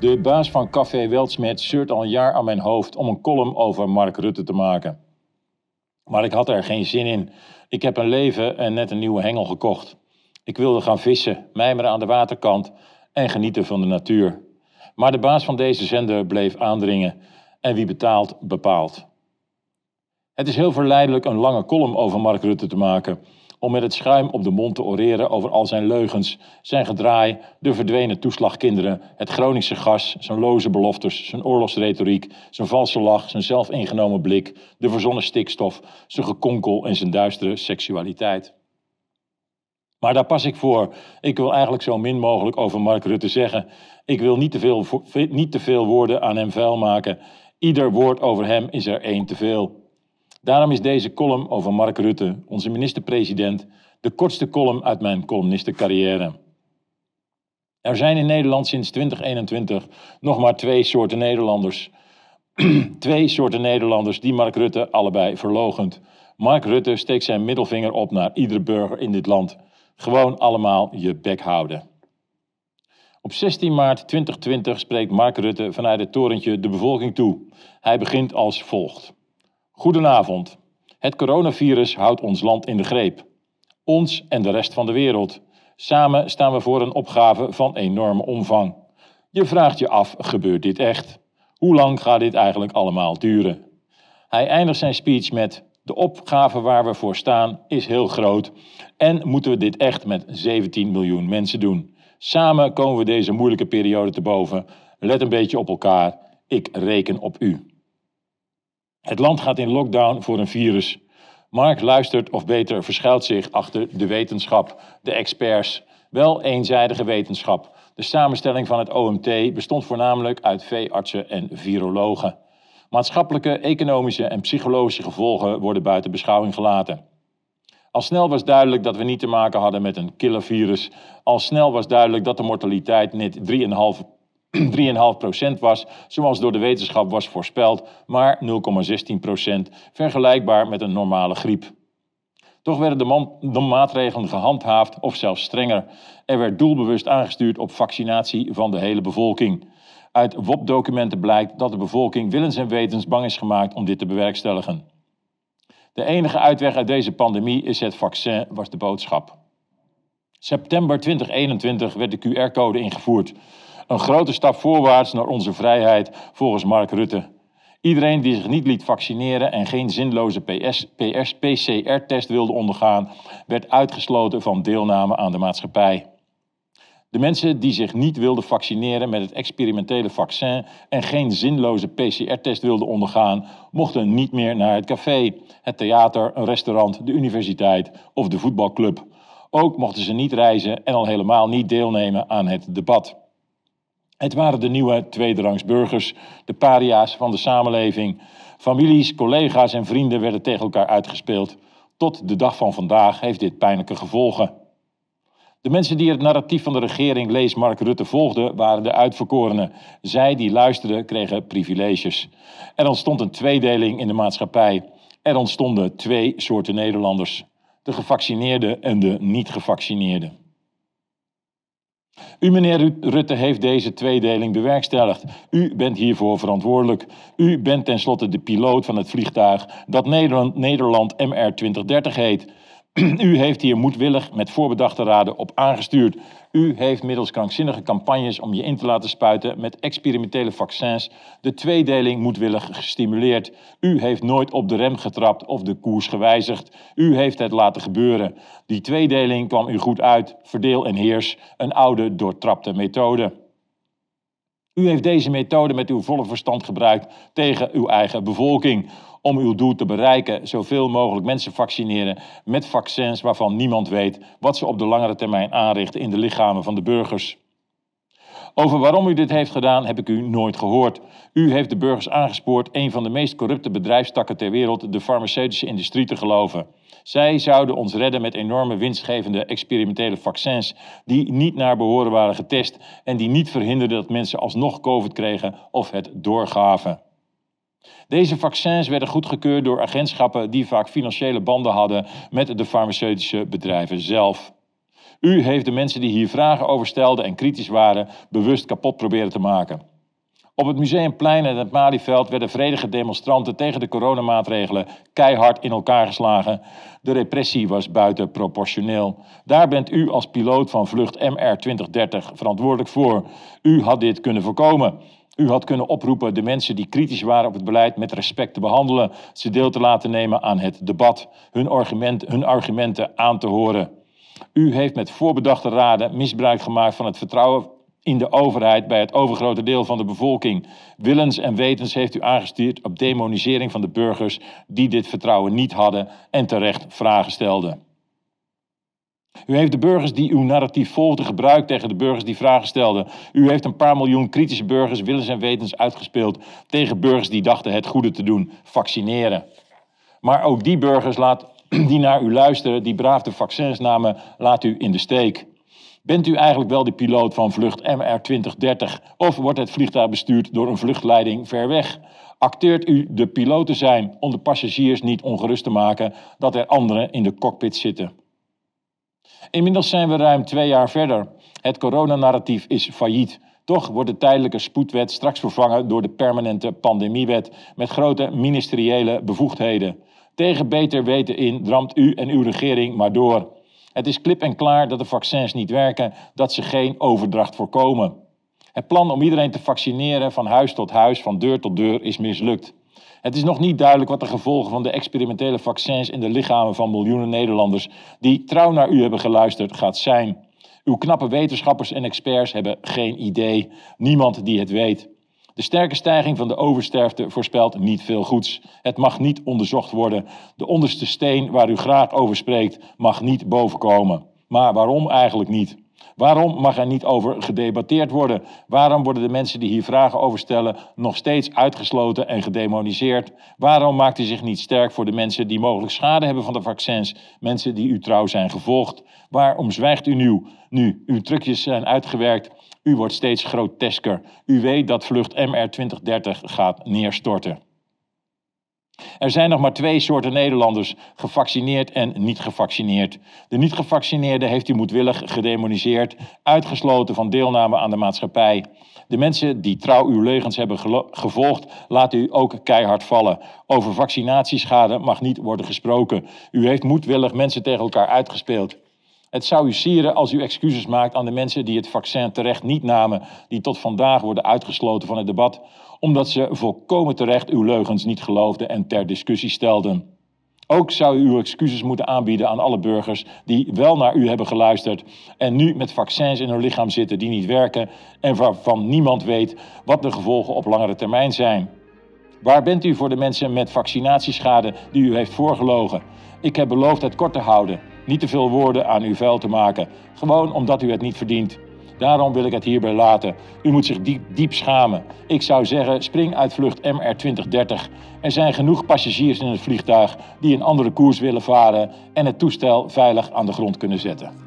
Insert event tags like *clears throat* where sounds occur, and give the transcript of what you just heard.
De baas van Café Weltsmet zeurt al een jaar aan mijn hoofd om een column over Mark Rutte te maken. Maar ik had er geen zin in. Ik heb een leven en net een nieuwe hengel gekocht. Ik wilde gaan vissen, mijmeren aan de waterkant en genieten van de natuur. Maar de baas van deze zender bleef aandringen en wie betaalt, bepaalt. Het is heel verleidelijk een lange column over Mark Rutte te maken, om met het schuim op de mond te oreren over al zijn leugens, zijn gedraai, de verdwenen toeslagkinderen, het Groningse gas, zijn loze beloftes, zijn oorlogsretoriek, zijn valse lach, zijn zelfingenomen blik, de verzonnen stikstof, zijn gekonkel en zijn duistere seksualiteit. Maar daar pas ik voor. Ik wil eigenlijk zo min mogelijk over Mark Rutte zeggen. Ik wil niet te veel, niet te veel woorden aan hem vuil maken. Ieder woord over hem is er één te veel. Daarom is deze column over Mark Rutte, onze minister-president, de kortste column uit mijn columnistencarrière. Er zijn in Nederland sinds 2021 nog maar twee soorten Nederlanders. *clears throat* twee soorten Nederlanders die Mark Rutte allebei verlogend. Mark Rutte steekt zijn middelvinger op naar iedere burger in dit land. Gewoon allemaal je bek houden. Op 16 maart 2020 spreekt Mark Rutte vanuit het torentje de bevolking toe. Hij begint als volgt. Goedenavond. Het coronavirus houdt ons land in de greep. Ons en de rest van de wereld. Samen staan we voor een opgave van enorme omvang. Je vraagt je af, gebeurt dit echt? Hoe lang gaat dit eigenlijk allemaal duren? Hij eindigt zijn speech met: De opgave waar we voor staan is heel groot en moeten we dit echt met 17 miljoen mensen doen. Samen komen we deze moeilijke periode te boven. Let een beetje op elkaar. Ik reken op u. Het land gaat in lockdown voor een virus. Mark luistert, of beter verschuilt zich achter de wetenschap, de experts. Wel eenzijdige wetenschap. De samenstelling van het OMT bestond voornamelijk uit veeartsen en virologen. Maatschappelijke, economische en psychologische gevolgen worden buiten beschouwing gelaten. Al snel was duidelijk dat we niet te maken hadden met een killervirus. Al snel was duidelijk dat de mortaliteit net 3,5 *clears throat* 3,5% was, zoals door de wetenschap was voorspeld, maar 0,16%, vergelijkbaar met een normale griep. Toch werden de, maatregelen gehandhaafd of zelfs strenger. Er werd doelbewust aangestuurd op vaccinatie van de hele bevolking. Uit WOP-documenten blijkt dat de bevolking willens en wetens bang is gemaakt om dit te bewerkstelligen. De enige uitweg uit deze pandemie is het vaccin, was de boodschap. September 2021 werd de QR-code ingevoerd. Een grote stap voorwaarts naar onze vrijheid, volgens Mark Rutte. Iedereen die zich niet liet vaccineren en geen zinloze PCR-test wilde ondergaan, werd uitgesloten van deelname aan de maatschappij. De mensen die zich niet wilden vaccineren met het experimentele vaccin en geen zinloze PCR-test wilden ondergaan, mochten niet meer naar het café, het theater, een restaurant, de universiteit of de voetbalclub. Ook mochten ze niet reizen en al helemaal niet deelnemen aan het debat. Het waren de nieuwe tweederangs burgers, de paria's van de samenleving. Families, collega's en vrienden werden tegen elkaar uitgespeeld. Tot de dag van vandaag heeft dit pijnlijke gevolgen. De mensen die het narratief van de regering, lees Mark Rutte, volgden, waren de uitverkorenen. Zij die luisterden, kregen privileges. Er ontstond een tweedeling in de maatschappij. Er ontstonden twee soorten Nederlanders: de gevaccineerden en de niet-gevaccineerden. U, meneer Rutte, heeft deze tweedeling bewerkstelligd. U bent hiervoor verantwoordelijk. U bent tenslotte de piloot van het vliegtuig dat Nederland, Nederland MR 2030 heet. U heeft hier moedwillig met voorbedachte raden op aangestuurd. U heeft middels krankzinnige campagnes om je in te laten spuiten met experimentele vaccins de tweedeling moedwillig gestimuleerd. U heeft nooit op de rem getrapt of de koers gewijzigd. U heeft het laten gebeuren. Die tweedeling kwam u goed uit. Verdeel en heers, een oude doortrapte methode. U heeft deze methode met uw volle verstand gebruikt tegen uw eigen bevolking om uw doel te bereiken. Zoveel mogelijk mensen vaccineren met vaccins waarvan niemand weet wat ze op de langere termijn aanrichten in de lichamen van de burgers. Over waarom u dit heeft gedaan heb ik u nooit gehoord. U heeft de burgers aangespoord een van de meest corrupte bedrijfstakken ter wereld, de farmaceutische industrie, te geloven. Zij zouden ons redden met enorme winstgevende experimentele vaccins die niet naar behoren waren getest en die niet verhinderden dat mensen alsnog COVID kregen of het doorgaven. Deze vaccins werden goedgekeurd door agentschappen die vaak financiële banden hadden met de farmaceutische bedrijven zelf. U heeft de mensen die hier vragen over stelden en kritisch waren, bewust kapot proberen te maken. Op het Museumplein en het Malieveld werden vredige demonstranten tegen de coronamaatregelen keihard in elkaar geslagen. De repressie was buitenproportioneel. Daar bent u als piloot van vlucht MR 2030 verantwoordelijk voor. U had dit kunnen voorkomen. U had kunnen oproepen de mensen die kritisch waren op het beleid met respect te behandelen, ze deel te laten nemen aan het debat, hun, argument, hun argumenten aan te horen. U heeft met voorbedachte raden misbruik gemaakt van het vertrouwen in de overheid bij het overgrote deel van de bevolking. Willens en wetens heeft u aangestuurd op demonisering van de burgers die dit vertrouwen niet hadden en terecht vragen stelden. U heeft de burgers die uw narratief volgden gebruikt tegen de burgers die vragen stelden. U heeft een paar miljoen kritische burgers willens en wetens uitgespeeld tegen burgers die dachten het goede te doen, vaccineren. Maar ook die burgers laat, *clears throat* die naar u luisteren, die braaf de vaccins namen, laat u in de steek. Bent u eigenlijk wel de piloot van vlucht MR 2030 of wordt het vliegtuig bestuurd door een vluchtleiding ver weg? Acteert u de piloot te zijn om de passagiers niet ongerust te maken dat er anderen in de cockpit zitten? Inmiddels zijn we ruim twee jaar verder. Het coronanarratief is failliet. Toch wordt de tijdelijke spoedwet straks vervangen door de permanente pandemiewet met grote ministeriële bevoegdheden. Tegen beter weten in dramt u en uw regering maar door. Het is klip en klaar dat de vaccins niet werken, dat ze geen overdracht voorkomen. Het plan om iedereen te vaccineren van huis tot huis, van deur tot deur, is mislukt. Het is nog niet duidelijk wat de gevolgen van de experimentele vaccins in de lichamen van miljoenen Nederlanders die trouw naar u hebben geluisterd gaat zijn. Uw knappe wetenschappers en experts hebben geen idee. Niemand die het weet. De sterke stijging van de oversterfte voorspelt niet veel goeds. Het mag niet onderzocht worden. De onderste steen waar u graag over spreekt mag niet bovenkomen. Maar waarom eigenlijk niet? Waarom mag er niet over gedebatteerd worden? Waarom worden de mensen die hier vragen over stellen nog steeds uitgesloten en gedemoniseerd? Waarom maakt u zich niet sterk voor de mensen die mogelijk schade hebben van de vaccins? Mensen die u trouw zijn gevolgd? Waarom zwijgt u nu? Nu uw trucjes zijn uitgewerkt. U wordt steeds grotesker. U weet dat vlucht MR 2030 gaat neerstorten. Er zijn nog maar twee soorten Nederlanders, gevaccineerd en niet gevaccineerd. De niet gevaccineerde heeft u moedwillig gedemoniseerd, uitgesloten van deelname aan de maatschappij. De mensen die trouw uw leugens hebben gevolgd, laten u ook keihard vallen. Over vaccinatieschade mag niet worden gesproken. U heeft moedwillig mensen tegen elkaar uitgespeeld. Het zou u sieren als u excuses maakt aan de mensen die het vaccin terecht niet namen, die tot vandaag worden uitgesloten van het debat, omdat ze volkomen terecht uw leugens niet geloofden en ter discussie stelden. Ook zou u uw excuses moeten aanbieden aan alle burgers die wel naar u hebben geluisterd en nu met vaccins in hun lichaam zitten die niet werken en waarvan niemand weet wat de gevolgen op langere termijn zijn. Waar bent u voor de mensen met vaccinatieschade die u heeft voorgelogen? Ik heb beloofd het kort te houden, niet te veel woorden aan uw vuil te maken, gewoon omdat u het niet verdient. Daarom wil ik het hierbij laten. U moet zich diep, diep schamen. Ik zou zeggen, spring uit vlucht MR 2030. Er zijn genoeg passagiers in het vliegtuig die een andere koers willen varen en het toestel veilig aan de grond kunnen zetten.